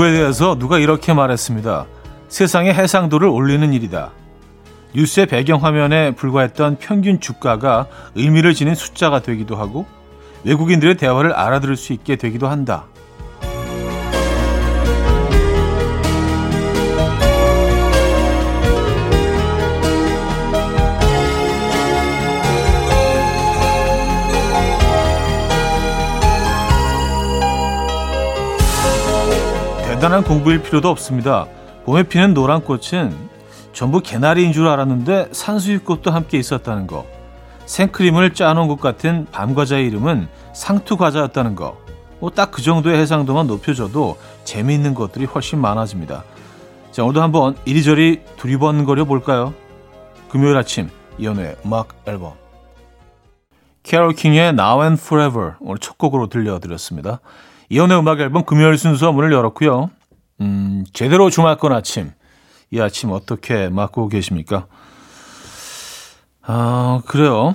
공부에 대해서 누가 이렇게 말했습니다. 세상의 해상도를 올리는 일이다. 뉴스의 배경화면에 불과했던 평균 주가가 의미를 지닌 숫자가 되기도 하고 외국인들의 대화를 알아들을 수 있게 되기도 한다. 대단한 공부일 필요도 없습니다. 봄에 피는 노란 꽃은 전부 개나리인 줄 알았는데 산수유꽃도 함께 있었다는 거. 생크림을 짜놓은 것 같은 밤과자의 이름은 상투과자였다는 거. 뭐 딱 그 정도의 해상도만 높여줘도 재미있는 것들이 훨씬 많아집니다. 자, 오늘도 한번 이리저리 두리번거려 볼까요? 금요일 아침 이연우의 음악 앨범 캐롤 킹의 Now and Forever 오늘 첫 곡으로 들려드렸습니다. 이연의 음악 앨범 금요일 순서 문을 열었고요. 음, 제대로 주말권 아침. 이 아침 어떻게 맞고 계십니까? 아, 그래요.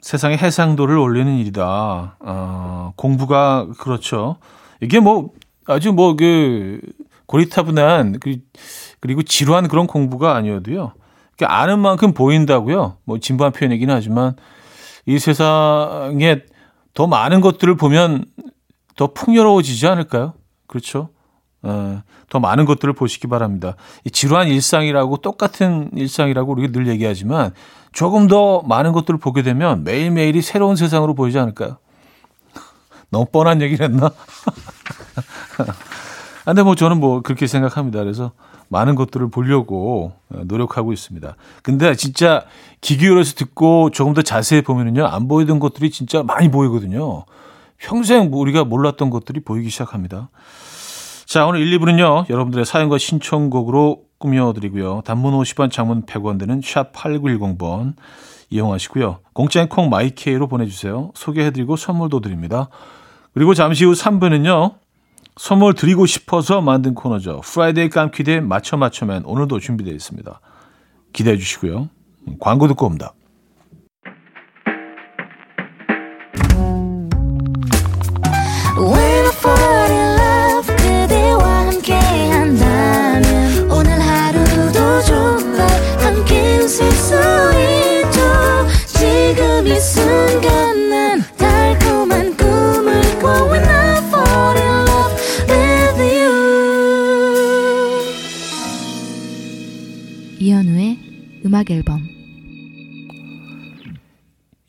세상의 해상도를 올리는 일이다. 아, 공부가 그렇죠. 이게 뭐 아주 뭐 그 고리타분한 그 그리고 지루한 그런 공부가 아니어도요. 그러니까 아는 만큼 보인다고요. 뭐 진부한 표현이긴 하지만 이 세상에 더 많은 것들을 보면 더 풍요로워지지 않을까요? 그렇죠? 어, 더 많은 것들을 보시기 바랍니다. 이 지루한 일상이라고 똑같은 일상이라고 우리가 늘 얘기하지만 조금 더 많은 것들을 보게 되면 매일매일이 새로운 세상으로 보이지 않을까요? 너무 뻔한 얘기를 했나? 아, 근데 뭐 저는 뭐 그렇게 생각합니다. 그래서 많은 것들을 보려고 노력하고 있습니다. 근데 진짜 귀 기울여서 듣고 조금 더 자세히 보면은요, 안 보이던 것들이 진짜 많이 보이거든요. 평생 우리가 몰랐던 것들이 보이기 시작합니다. 자, 오늘 1, 2부는요, 여러분들의 사연과 신청곡으로 꾸며드리고요. 단문 50원, 장문 100원 드는 샵 8910번 이용하시고요. 공짜인 콩 마이케이로 보내주세요. 소개해드리고 선물도 드립니다. 그리고 잠시 후 3부는요, 선물 드리고 싶어서 만든 코너죠. Friday 깜키대 맞춰 맞춰맨 오늘도 준비되어 있습니다. 기대해 주시고요. 광고 듣고 옵니다.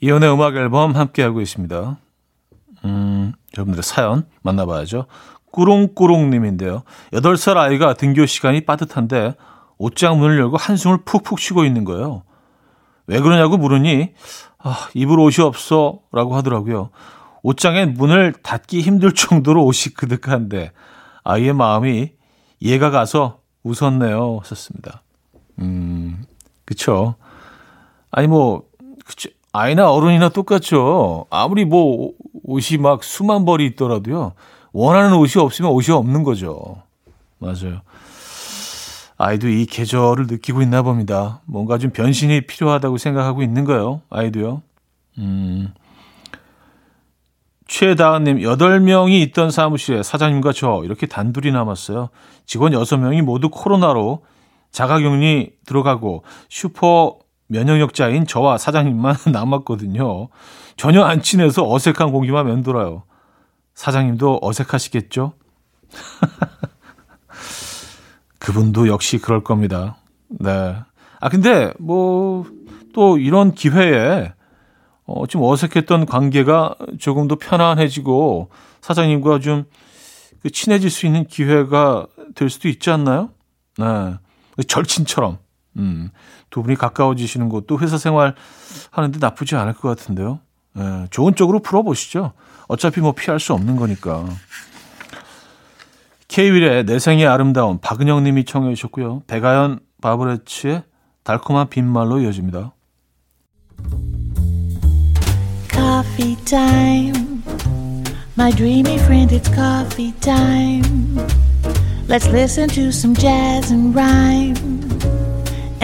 이연의 음악 앨범 함께하고 있습니다. 음, 여러분들의 사연 만나봐야죠. 꾸롱꾸롱님인데요. 8살 아이가 등교 시간이 빠듯한데 옷장 문을 열고 한숨을 푹푹 쉬고 있는 거예요. 왜 그러냐고 물으니 아, 입을 옷이 없어 라고 하더라고요. 옷장에 문을 닫기 힘들 정도로 옷이 그득한데 아이의 마음이 이해가 가서 웃었네요. 썼습니다. 음, 그쵸. 아니, 뭐, 그쵸. 아이나 어른이나 똑같죠. 아무리 뭐, 옷이 막 수만 벌이 있더라도요. 원하는 옷이 없으면 옷이 없는 거죠. 맞아요. 아이도 이 계절을 느끼고 있나 봅니다. 뭔가 좀 변신이 필요하다고 생각하고 있는 거예요. 아이도요. 음. 최다은님, 8명이 있던 사무실에 사장님과 저 이렇게 단둘이 남았어요. 직원 6명이 모두 코로나로 자가격리 들어가고 슈퍼 면역력자인 저와 사장님만 남았거든요. 전혀 안 친해서 어색한 공기만 맴돌아요. 사장님도 어색하시겠죠? 그분도 역시 그럴 겁니다. 네. 아, 근데 뭐 또 이런 기회에 어, 좀 어색했던 관계가 조금 더 편안해지고 사장님과 좀그 친해질 수 있는 기회가 될 수도 있지 않나요? 네. 절친처럼 음, 두 분이 가까워지시는 것도 회사 생활 하는데 나쁘지 않을 것 같은데요. 예, 좋은 쪽으로 풀어보시죠. 어차피 뭐 피할 수 없는 거니까. K-윌의 내 생의 아름다운 박은영 님이 청해 주셨고요. 배가연 바브레츠의 달콤한 빈말로 이어집니다. Coffee. My dreamy friend, it's coffee time. Let's listen to some jazz and rhyme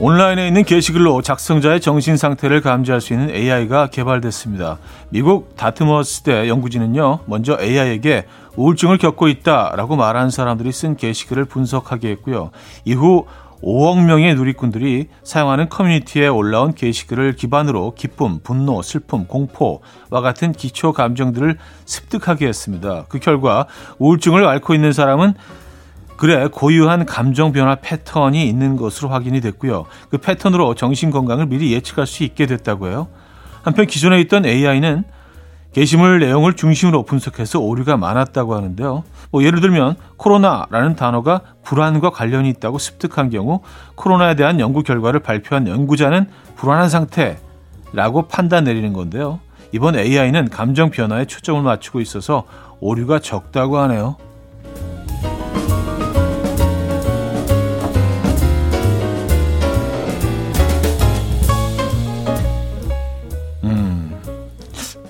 온라인에 있는 게시글로 작성자의 정신 상태를 감지할 수 있는 AI가 개발됐습니다. 미국 다트머스대 연구진은요, 먼저 AI에게 우울증을 겪고 있다라고 말한 사람들이 쓴 게시글을 분석하게 했고요. 이후 5억 명의 누리꾼들이 사용하는 커뮤니티에 올라온 게시글을 기반으로 기쁨, 분노, 슬픔, 공포와 같은 기초 감정들을 습득하게 했습니다. 그 결과 우울증을 앓고 있는 사람은 그래 고유한 감정 변화 패턴이 있는 것으로 확인이 됐고요. 그 패턴으로 정신 건강을 미리 예측할 수 있게 됐다고 해요. 한편 기존에 있던 AI는 게시물 내용을 중심으로 분석해서 오류가 많았다고 하는데요. 뭐 예를 들면 코로나라는 단어가 불안과 관련이 있다고 습득한 경우 코로나에 대한 연구 결과를 발표한 연구자는 불안한 상태라고 판단 내리는 건데요. 이번 AI는 감정 변화에 초점을 맞추고 있어서 오류가 적다고 하네요.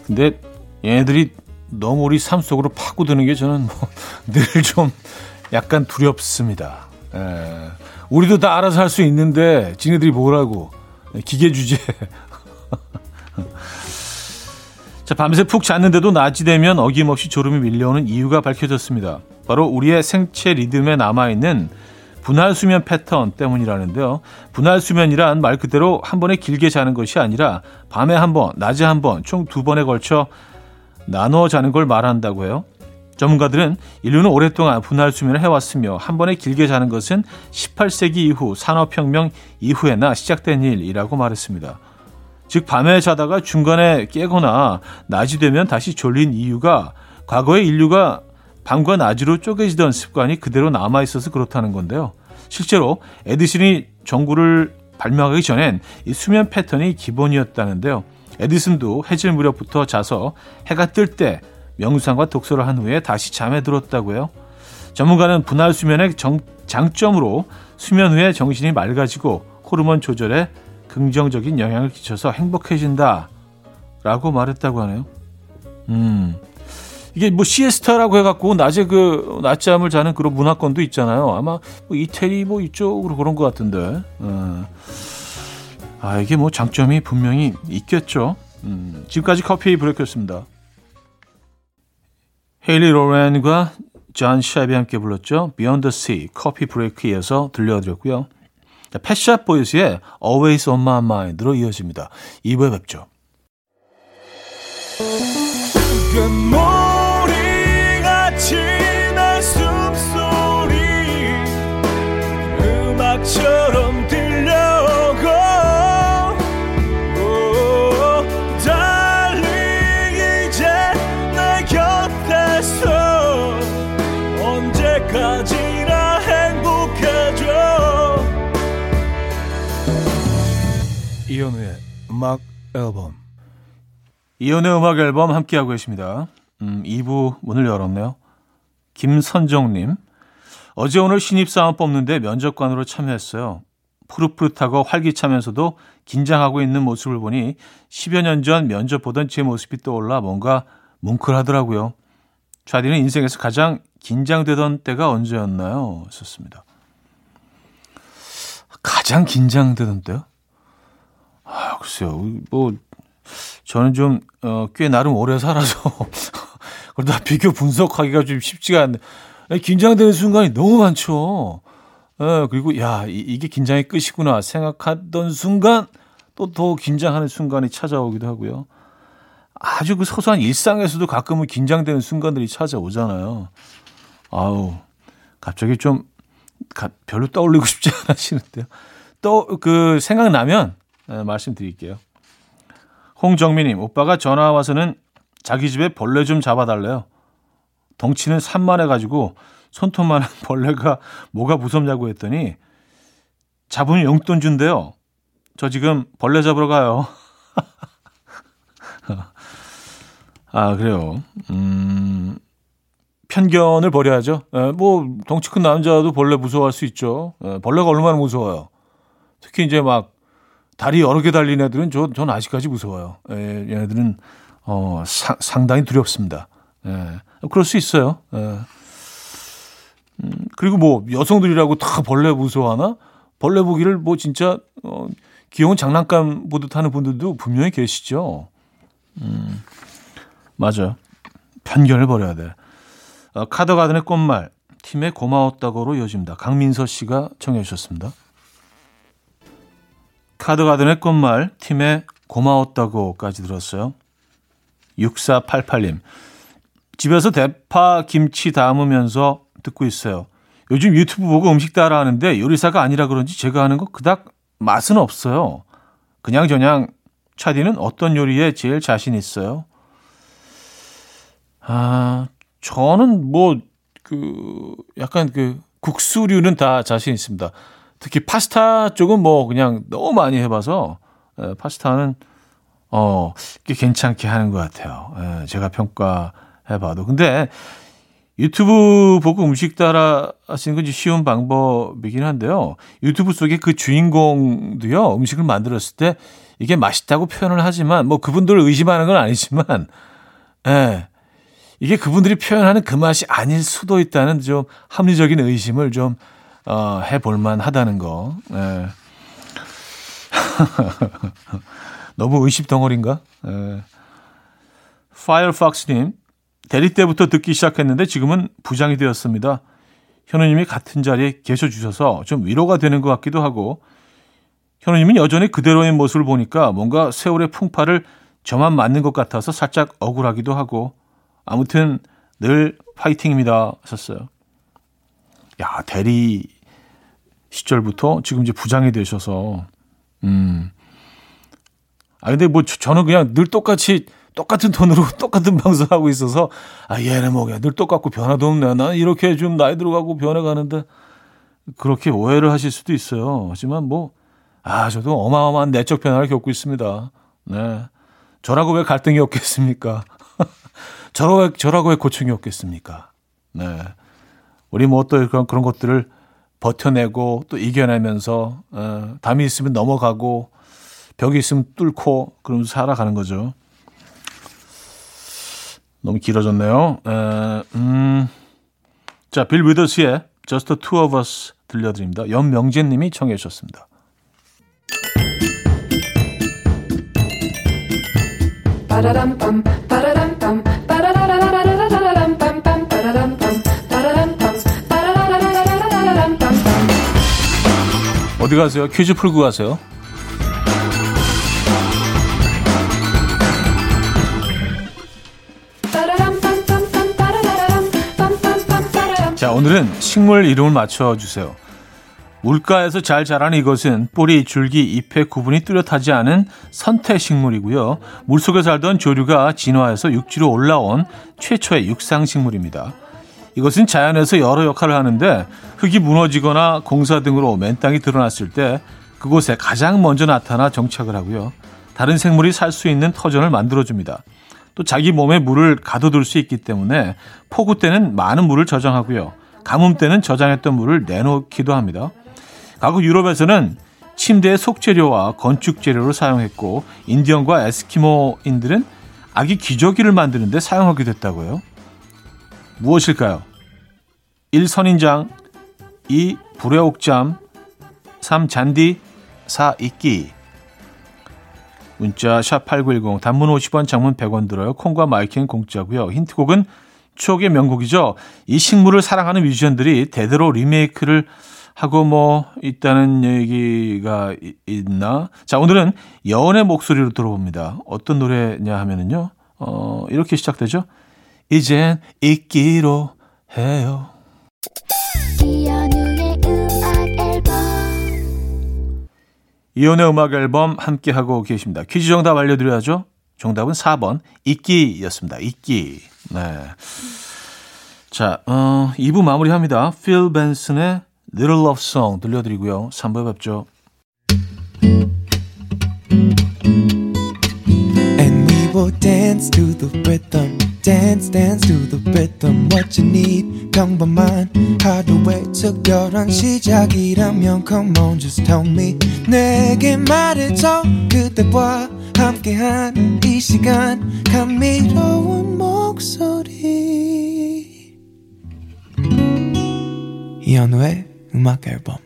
근데 얘네들이 너무 우리 삶 속으로 파고드는 게 저는 뭐 늘 좀 약간 두렵습니다. 에, 예. 우리도 다 알아서 할 수 있는데 지네들이 뭐라고 기계 주제. 자, 밤새 푹 잤는데도 낮이 되면 어김없이 졸음이 밀려오는 이유가 밝혀졌습니다. 바로 우리의 생체 리듬에 남아있는 분할 수면 패턴 때문이라는데요. 분할 수면이란 말 그대로 한 번에 길게 자는 것이 아니라 밤에 한 번, 낮에 한 번, 총 두 번에 걸쳐 나누어 자는 걸 말한다고 해요. 전문가들은 인류는 오랫동안 분할 수면을 해왔으며 한 번에 길게 자는 것은 18세기 이후 산업혁명 이후에나 시작된 일이라고 말했습니다. 즉 밤에 자다가 중간에 깨거나 낮이 되면 다시 졸린 이유가 과거의 인류가 밤과 낮으로 쪼개지던 습관이 그대로 남아 있어서 그렇다는 건데요. 실제로 에디슨이 전구를 발명하기 전엔 이 수면 패턴이 기본이었다는데요. 에디슨도 해질 무렵부터 자서 해가 뜰 때 명상과 독서를 한 후에 다시 잠에 들었다고요. 전문가는 분할 수면의 정, 장점으로 수면 후에 정신이 맑아지고 호르몬 조절에 긍정적인 영향을 끼쳐서 행복해진다. 라고 말했다고 하네요. 음, 이게 뭐 시에스타라고 해갖고 낮에 그 낮잠을 자는 그런 문화권도 있잖아요. 아마 뭐 이태리 뭐 이쪽으로 그런 것 같은데. 어. 아 이게 뭐 장점이 분명히 있겠죠. 음, 지금까지 커피 브레이크였습니다. 헤일리 로렌과 존 샤비 함께 불렀죠. Beyond the Sea, 커피 브레이크에서 들려드렸고요. 패샷 보이스의 Always on My Mind로 이어집니다. 2부에 뵙죠. 음악 앨범 이현우의 음악 앨범 함께하고 계십니다. 음, 2부 문을 열었네요. 김선정님 어제 오늘 신입사원 뽑는데 면접관으로 참여했어요. 푸릇푸릇하고 활기차면서도 긴장하고 있는 모습을 보니 10여 년 전 면접 보던 제 모습이 떠올라 뭔가 뭉클하더라고요. 좌디는 인생에서 가장 긴장되던 때가 언제였나요? 썼습니다. 가장 긴장되던 때요? 아, 글쎄요. 뭐, 저는 좀, 어, 꽤 나름 오래 살아서, 그러다 비교 분석하기가 좀 쉽지가 않네. 긴장되는 순간이 너무 많죠. 예, 그리고, 야, 이, 게 긴장의 끝이구나 생각하던 순간, 또 더 긴장하는 순간이 찾아오기도 하고요. 아주 그 소소한 일상에서도 가끔은 긴장되는 순간들이 찾아오잖아요. 아우, 갑자기 좀, 가, 별로 떠올리고 싶지 않으시는데요. 또, 그, 생각나면, 네, 말씀드릴게요. 홍정민님, 오빠가 전화 와서는 자기 집에 벌레 좀 잡아달래요. 덩치는 산만해가지고 손톱만한 벌레가 뭐가 무섭냐고 했더니 잡으면 용돈 준대요. 저 지금 벌레 잡으러 가요. 아, 그래요. 음, 편견을 버려야죠. 에, 뭐, 덩치 큰 남자도 벌레 무서워할 수 있죠. 에, 벌레가 얼마나 무서워요. 특히 이제 막 다리 여러 개 달린 애들은 저, 전 아직까지 무서워요. 예, 얘네들은, 어, 사, 상당히 두렵습니다. 예, 그럴 수 있어요. 예. 음, 그리고 뭐, 여성들이라고 다 벌레 무서워하나? 벌레 보기를 뭐 진짜 어, 귀여운 장난감 보듯 하는 분들도 분명히 계시죠. 음, 맞아요. 편견을 버려야 돼. 어, 카더가든의 꽃말 팀에 고마웠다고로 이어집니다. 강민서 씨가 청해 주셨습니다. 카드가든의 꽃말 팀에 고마웠다고까지 들었어요. 6488님. 집에서 대파 김치 담으면서 듣고 있어요. 요즘 유튜브 보고 음식 따라 하는데 요리사가 아니라 그런지 제가 하는 거 그닥 맛은 없어요. 그냥 저냥 차디는 어떤 요리에 제일 자신 있어요? 아, 저는 뭐, 그, 약간 그, 국수류는 다 자신 있습니다. 특히 파스타 쪽은 뭐 그냥 너무 많이 해봐서, 에, 파스타는, 어, 꽤 괜찮게 하는 것 같아요. 에, 제가 평가해봐도. 근데 유튜브 보고 음식 따라 하시는 건 쉬운 방법이긴 한데요. 유튜브 속에 그 주인공도요, 음식을 만들었을 때 이게 맛있다고 표현을 하지만, 뭐 그분들을 의심하는 건 아니지만, 예. 이게 그분들이 표현하는 그 맛이 아닐 수도 있다는 좀 합리적인 의심을 좀, 어, 해볼만 하다는 거. 예. 너무 의심 덩어리인가? 예. 파이어팍스님, 대리 때부터 듣기 시작했는데 지금은 부장이 되었습니다. 현우님이 같은 자리에 계셔 주셔서 좀 위로가 되는 것 같기도 하고 현우님은 여전히 그대로인 모습을 보니까 뭔가 세월의 풍파를 저만 맞는 것 같아서 살짝 억울하기도 하고 아무튼 늘 파이팅입니다 하셨어요. 야 대리 시절부터 지금 이제 부장이 되셔서 음. 아 근데 뭐 저는 그냥 늘 똑같이 똑같은 톤으로 똑같은 방송하고 있어서 아 얘는 뭐야. 늘 똑같고 변화도 없네. 나는 이렇게 좀 나이 들어가고 변해가는데 그렇게 오해를 하실 수도 있어요. 하지만 뭐 아 저도 어마어마한 내적 변화를 겪고 있습니다. 네. 저라고 왜 갈등이 없겠습니까? 저라고 왜, 저라고 왜 고충이 없겠습니까? 네. 우리 뭐또 그런 그런 것들을 버텨내고 또 이겨내면서 어, 담이 있으면 넘어가고 벽이 있으면 뚫고 그러면서 살아가는 거죠. 너무 길어졌네요. 에, 음. 자, 빌 위더스의 Just the Two of Us 들려드립니다. 연명진 님이 청해 주셨습니다. 어디 가세요? 퀴즈 풀고 가세요. 자, 오늘은 식물 이름을 맞춰주세요. 물가에서 잘 자라는 이것은 뿌리, 줄기, 잎의 구분이 뚜렷하지 않은 선태식물이고요. 물속에 살던 조류가 진화해서 육지로 올라온 최초의 육상식물입니다. 이것은 자연에서 여러 역할을 하는데 흙이 무너지거나 공사 등으로 맨 땅이 드러났을 때 그곳에 가장 먼저 나타나 정착을 하고요. 다른 생물이 살 수 있는 터전을 만들어줍니다. 또 자기 몸에 물을 가둬둘 수 있기 때문에 폭우 때는 많은 물을 저장하고요. 가뭄 때는 저장했던 물을 내놓기도 합니다. 과거 유럽에서는 침대의 속재료와 건축 재료로 사용했고 인디언과 에스키모인들은 아기 기저귀를 만드는데 사용하게 됐다고요. 무엇일까요? 1. 선인장 2. 불의 옥잠 3. 잔디 4. 이끼 문자 샵8910 단문 50원 장문 100원 들어요. 콩과 마이킹 공짜고요. 힌트곡은 추억의 명곡이죠. 이 식물을 사랑하는 뮤지션들이 대대로 리메이크를 하고 뭐 있다는 얘기가 있나? 자, 오늘은 여운의 목소리로 들어봅니다. 어떤 노래냐 하면은요. 어, 이렇게 시작되죠. 이젠 잊기로 해요. 이혼의 음악 앨범 함께 하고 계십니다. 퀴즈 정답 알려드려야죠. 정답은 4번 이끼였습니다. 이끼. 네. 자, 어, 2부 마무리합니다. 필 벤슨의 Little Love Song 들려드리고요. 3부에 뵙죠. Will dance to the rhythm. dance dance to the rhythm what you need 평범한 하루의 특별한 시작이라면 come on just tell me 내게 말해줘 그대와 함께한 이 시간 감미로운 목소리 이현우의 음악 앨범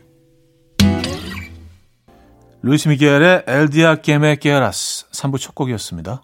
루이스 미겔의 엘디아 게메 게라스 3부 첫 곡이었습니다.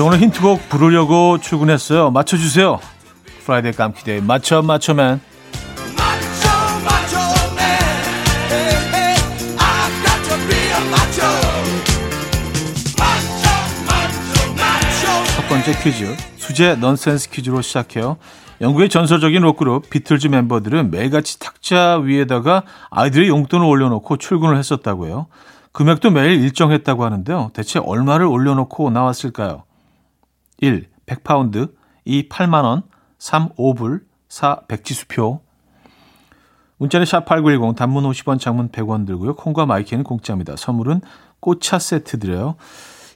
저 오늘 힌트곡 부르려고 출근했어요. 맞춰주세요. Friday 깜퀴데이 맞춰 맞춰맨 첫 번째 퀴즈 수제 넌센스 퀴즈로 시작해요. 영국의 전설적인 록그룹 비틀즈 멤버들은 매일같이 탁자 위에다가 아이들의 용돈을 올려놓고 출근을 했었다고요. 금액도 매일 일정했다고 하는데요. 대체 얼마를 올려놓고 나왔을까요? 1. 100파운드 2. 8만원 3. 5불 4. 백지수표 문자는 샵8910 단문 50원 장문 100원 들고요. 콩과 마이케이는 공짜입니다. 선물은 꽃차 세트 드려요.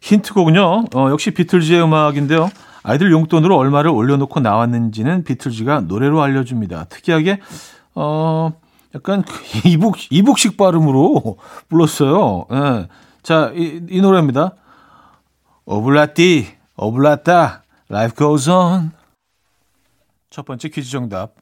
힌트곡은요. 어, 역시 비틀즈의 음악인데요. 아이들 용돈으로 얼마를 올려놓고 나왔는지는 비틀즈가 노래로 알려줍니다. 특이하게 어 약간 그 이북 이북식 발음으로 불렀어요. 예. 자, 이, 이 노래입니다. 오블라띠 오블라따, life goes on. 첫 번째 퀴즈 정답.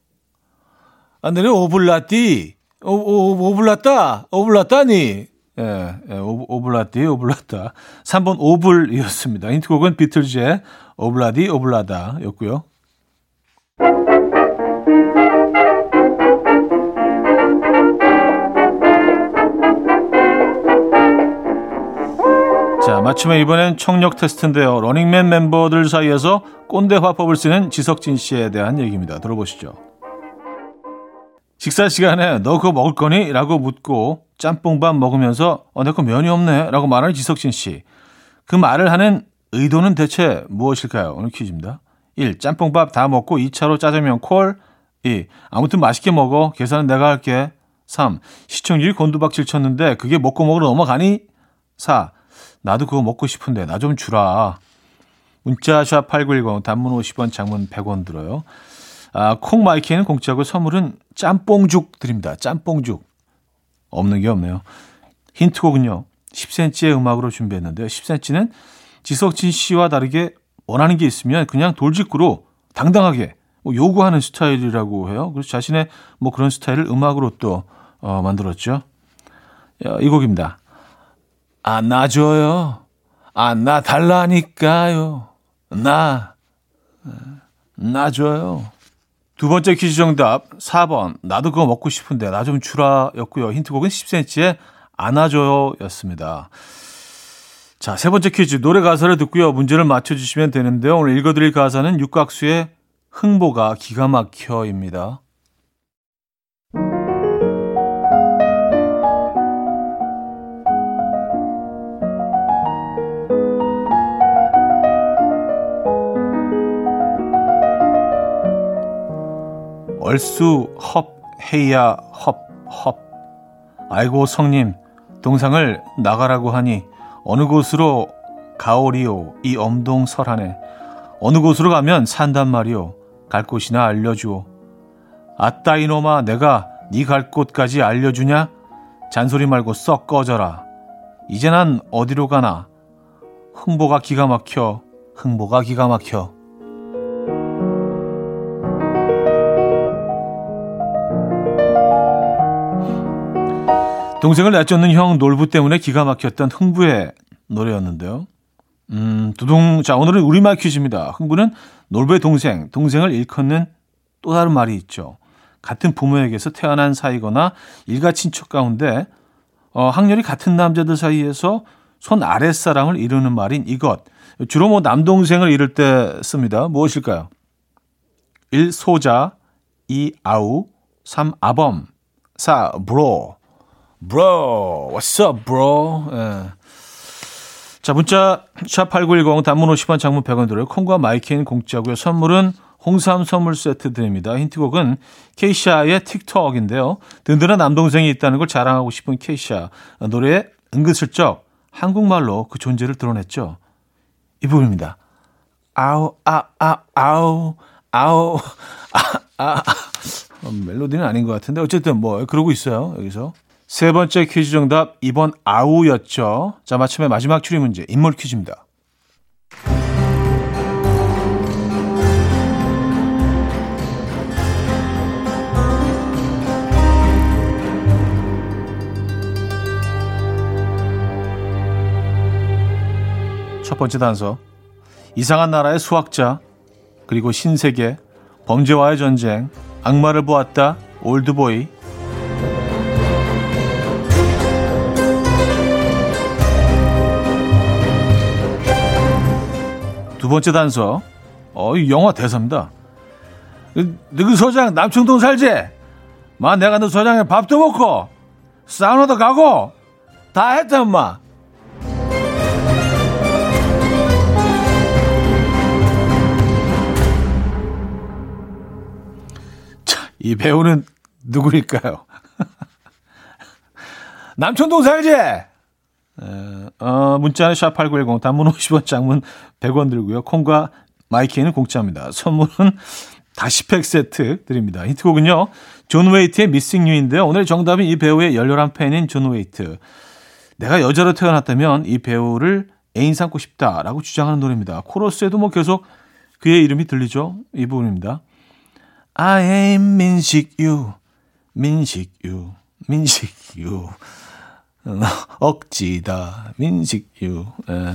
안되는 오블라띠, 오, 오, 오블라따, 오블라따니. 예, 예 오, 오블라띠, 오블라따. 3번 오블이었습니다. 힌트곡은 비틀즈의 오블라디, 오블라다 였고요. 자, 맞춰맨 이번엔 청력 테스트인데요. 러닝맨 멤버들 사이에서 꼰대 화법을 쓰는 지석진 씨에 대한 얘기입니다. 들어보시죠. 식사 시간에 너 그거 먹을 거니? 라고 묻고 짬뽕밥 먹으면서 어, 내거 면이 없네? 라고 말하는 지석진 씨. 그 말을 하는 의도는 대체 무엇일까요? 오늘 퀴즈입니다. 1. 짬뽕밥 다 먹고 2차로 짜장면 콜 2. 아무튼 맛있게 먹어. 계산은 내가 할게. 3. 시청률이 곤두박질 쳤는데 그게 먹고 먹으러 넘어가니? 4. 나도 그거 먹고 싶은데 나 좀 주라. 문자샵 8910 단문 50원 장문 100원 들어요. 아, 콩마이키는 공짜고 선물은 짬뽕죽 드립니다. 짬뽕죽. 없는 게 없네요. 힌트곡은요. 10cm의 음악으로 준비했는데요. 10cm는 지석진 씨와 다르게 원하는 게 있으면 그냥 돌직구로 당당하게 뭐 요구하는 스타일이라고 해요. 그래서 자신의 뭐 그런 스타일을 음악으로 또 어, 만들었죠. 이 곡입니다. 안 놔줘요. 안 놔달라니까요. 나, 놔줘요. 두 번째 퀴즈 정답 4번. 나도 그거 먹고 싶은데 나 좀 주라 였고요. 힌트곡은 10cm의 안아줘요 였습니다. 자, 세 번째 퀴즈. 노래 가사를 듣고요. 문제를 맞춰 주시면 되는데요. 오늘 읽어 드릴 가사는 육각수의 흥보가 기가 막혀입니다. 얼수 헙 헤이야 헙헙 아이고 성님 동상을 나가라고 하니 어느 곳으로 가오리오? 이 엄동 설안에. 어느 곳으로 가면 산단 말이오? 갈 곳이나 알려주오. 아따 이놈아 내가 네 갈 곳까지 알려주냐? 잔소리 말고 썩 꺼져라. 이제 난 어디로 가나? 흥보가 기가 막혀 흥보가 기가 막혀 동생을 내쫓는 형 놀부 때문에 기가 막혔던 흥부의 노래였는데요. 음, 두둥. 자, 오늘은 우리말 퀴즈입니다. 흥부는 놀부의 동생, 동생을 일컫는 또 다른 말이 있죠. 같은 부모에게서 태어난 사이거나 일가 친척 가운데 어, 학렬이 같은 남자들 사이에서 손 아랫사람을 이루는 말인 이것. 주로 뭐 남동생을 이룰 때 씁니다. 무엇일까요? 1. 소자 2. 아우 3. 아범 4. bro, bro, what's up, bro? 예. 자, 문자 샵8910 단문 50원 장문 100원 들어요. 콩과 마이케이는 공짜고요. 선물은 홍삼 선물 세트 드립니다. 힌트곡은 케이샤의 Tik Tok인데요. 든든한 남동생이 있다는 걸 자랑하고 싶은 케이샤. 노래에 은근슬쩍 한국말로 그 존재를 드러냈죠. 이 부분입니다. 아우, 아, 아, 아우, 아우, 아, 아. 어, 멜로디는 아닌 것 같은데 어쨌든 뭐 그러고 있어요. 여기서. 세 번째 퀴즈 정답 2번 아우였죠. 자, 마침의 마지막 추리 문제 인물 퀴즈입니다. 첫 번째 단서. 이상한 나라의 수학자, 그리고 신세계, 범죄와의 전쟁, 악마를 보았다, 올드보이, 번째 단서. 어, 이 영화 대사입니다. 너그 소장 남청동 살지? 마 내가 너 소장에 밥도 먹고 사우나도 가고 다 했다 엄마. 자, 이 배우는 누구일까요? 남청동 살지? 어, 문자는 샵8910 단문 50원 장문 100원 들고요. 콩과 마이키는 공짜입니다. 선물은 다시팩 세트 드립니다. 힌트곡은요. 존 웨이트의 Missing You인데요. 오늘 정답은 이 배우의 열렬한 팬인 존 웨이트. 내가 여자로 태어났다면 이 배우를 애인 삼고 싶다라고 주장하는 노래입니다. 코러스에도 뭐 계속 그의 이름이 들리죠. 이 부분입니다. I am 민식 you, 민식 you, 민식 you. 억지다 민식 you 예.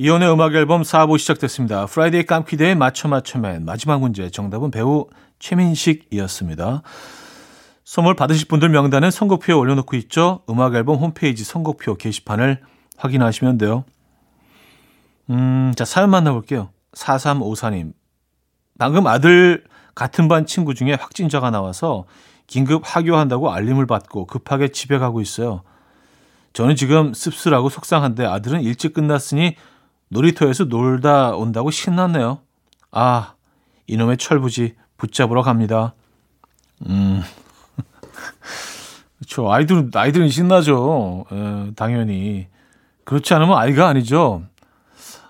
이현우의 음악 앨범 4부 시작됐습니다. Friday 깜퀴데이 맞춰 맞춰맨 마지막 문제 정답은 배우 최민식이었습니다. 선물 받으실 분들 명단은 선곡표에 올려놓고 있죠. 음악 앨범 홈페이지 선곡표 게시판을 확인하시면 돼요. 음, 자, 사연 만나볼게요. 4354님. 방금 아들 같은 반 친구 중에 확진자가 나와서 긴급 하교한다고 알림을 받고 급하게 집에 가고 있어요. 저는 지금 씁쓸하고 속상한데 아들은 일찍 끝났으니 놀이터에서 놀다 온다고 신났네요. 아, 이놈의 철부지 붙잡으러 갑니다. 음. 그렇죠. 아이들은 아이들은 신나죠. 에, 예, 당연히. 그렇지 않으면 아이가 아니죠.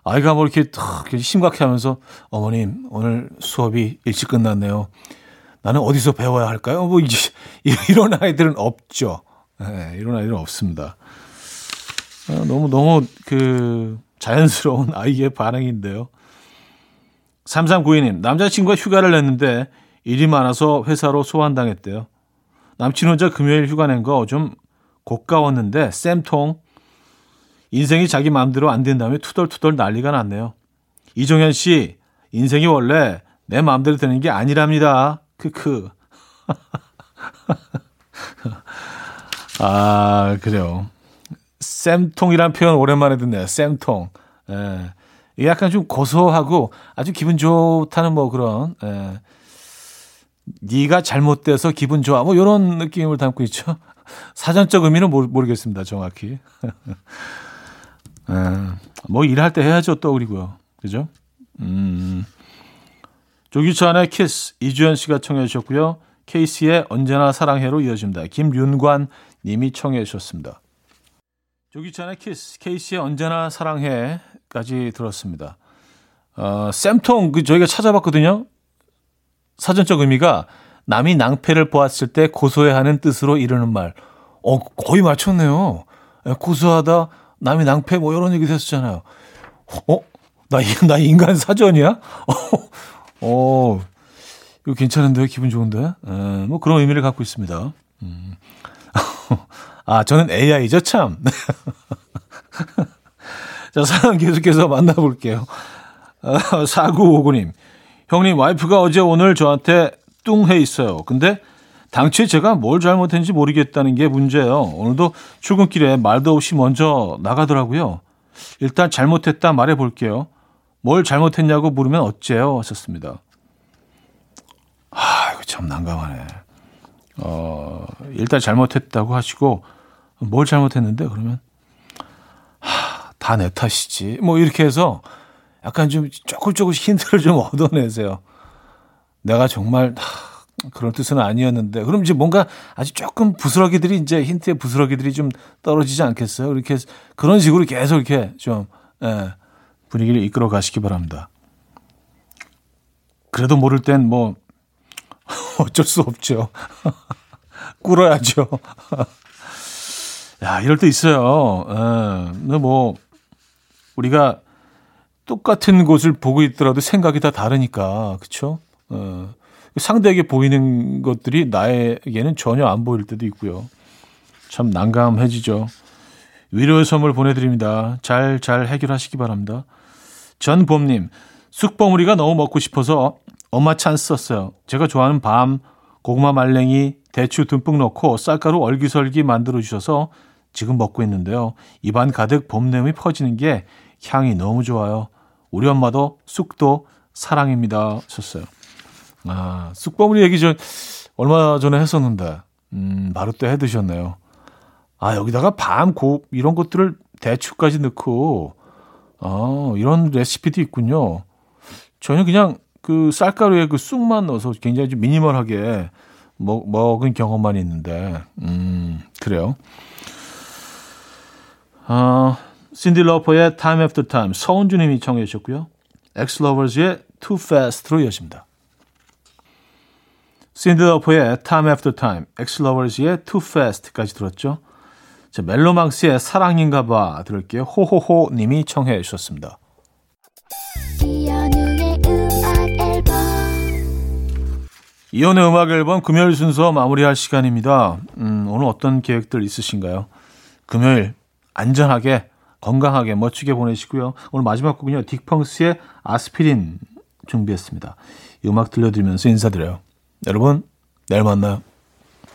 아이가 뭐 이렇게 탁 심각해 하면서 어머님 오늘 수업이 일찍 끝났네요. 나는 어디서 배워야 할까요? 뭐 이제 이런 아이들은 없죠. 네, 이런 아이들은 없습니다. 아, 너무 너무 그 자연스러운 아이의 반응인데요. 3392님, 남자친구가 휴가를 냈는데 일이 많아서 회사로 소환당했대요. 남친 혼자 금요일 휴가 낸 거 좀 고가웠는데 쌤통 인생이 자기 마음대로 안 된다며 투덜투덜 난리가 났네요. 이종현 씨, 인생이 원래 내 마음대로 되는 게 아니랍니다. 크크. 아, 그래요. 쌤통이란 표현 오랜만에 듣네요. 쌤통. 예. 이게 약간 좀 고소하고 아주 기분 좋다는 뭐 그런, 예. 네가 잘못돼서 기분 좋아. 뭐 이런 느낌을 담고 있죠. 사전적 의미는 모르, 겠습니다 정확히. 예. 뭐 일할 때 해야죠. 떠오리고요. 그죠? 음. 조규찬의 키스 이주연 씨가 청해 주셨고요. 케이스의 언제나 사랑해로 이어집니다. 김윤관 님이 청해 주셨습니다. 조규찬의 키스, 케이스의 언제나 사랑해까지 들었습니다. 어, 쌤통 그 저희가 찾아봤거든요. 사전적 의미가 남이 낭패를 보았을 때 고소해하는 뜻으로 이르는 말. 어, 거의 맞췄네요. 예, 고소하다, 남이 낭패 뭐 이런 얘기 됐었잖아요. 어? 나, 나 인간 사전이야? 어, 어, 이거 괜찮은데요? 기분 좋은데? 에, 예, 뭐 그런 의미를 갖고 있습니다. 음. 아, 저는 AI죠, 참. 자, 사연 계속해서 만나볼게요. 아, 4959님. 형님, 와이프가 어제 오늘 저한테 뚱해 있어요. 근데 당초에 제가 뭘 잘못했는지 모르겠다는 게 문제예요. 오늘도 출근길에 말도 없이 먼저 나가더라고요. 일단 잘못했다 말해 볼게요. 뭘 잘못했냐고 물으면 어째요? 하셨습니다. 아, 이거 참 난감하네. 어, 일단 잘못했다고 하시고, 뭘 잘못했는데? 그러면, 하, 다 내 탓이지. 뭐, 이렇게 해서 약간 좀 조금 조금씩 힌트를 좀 얻어내세요. 내가 정말, 하, 그런 뜻은 아니었는데. 그럼 이제 뭔가 아주 조금 부스러기들이 이제 힌트의 부스러기들이 좀 떨어지지 않겠어요? 이렇게 그런 식으로 계속 이렇게 좀, 예, 분위기를 이끌어 가시기 바랍니다. 그래도 모를 땐 뭐, 어쩔 수 없죠. 꿇어야죠. 야, 이럴 때 있어요. 예. 근데 뭐, 우리가 똑같은 곳을 보고 있더라도 생각이 다 다르니까, 그쵸? 어, 상대에게 보이는 것들이 나에게는 전혀 안 보일 때도 있고요. 참 난감해지죠. 위로의 선물 보내드립니다. 잘, 잘 해결하시기 바랍니다. 전봄님, 쑥버무리가 너무 먹고 싶어서 엄마 찬스 썼어요. 제가 좋아하는 밤, 고구마 말랭이, 대추 듬뿍 넣고 쌀가루 얼기설기 만들어 주셔서 지금 먹고 있는데요. 입안 가득 봄내음이 퍼지는 게 향이 너무 좋아요. 우리 엄마도 쑥도 사랑입니다. 하셨어요. 아, 쑥버무리 얘기 전 얼마 전에 했었는데, 음, 바로 또해 드셨네요. 아, 여기다가 밤, 고, 이런 것들을 대추까지 넣고, 아, 이런 레시피도 있군요. 저는 그냥 그 쌀가루에 그 쑥만 넣어서 굉장히 좀 미니멀하게 먹, 먹은 경험만 있는데, 음, 그래요. 어, 신디 로퍼의 Time After Time, 서은주님이 청해 주셨고요. 엑스러버즈의 Too Fast로 이어집니다. 신디 로퍼의 Time After Time, 엑스러버즈의 Too Fast까지 들었죠. 자, 멜로망스의 사랑인가 봐 들을게요. 호호호 님이 청해 주셨습니다. 이현우의 음악 앨범 금요일 순서 마무리할 시간입니다. 음, 오늘 어떤 계획들 있으신가요? 금요일 안전하게 건강하게 멋지게 보내시고요. 오늘 마지막 곡은요. 딕펑스의 아스피린 준비했습니다. 이 음악 들려드리면서 인사드려요. 여러분 내일 만나요.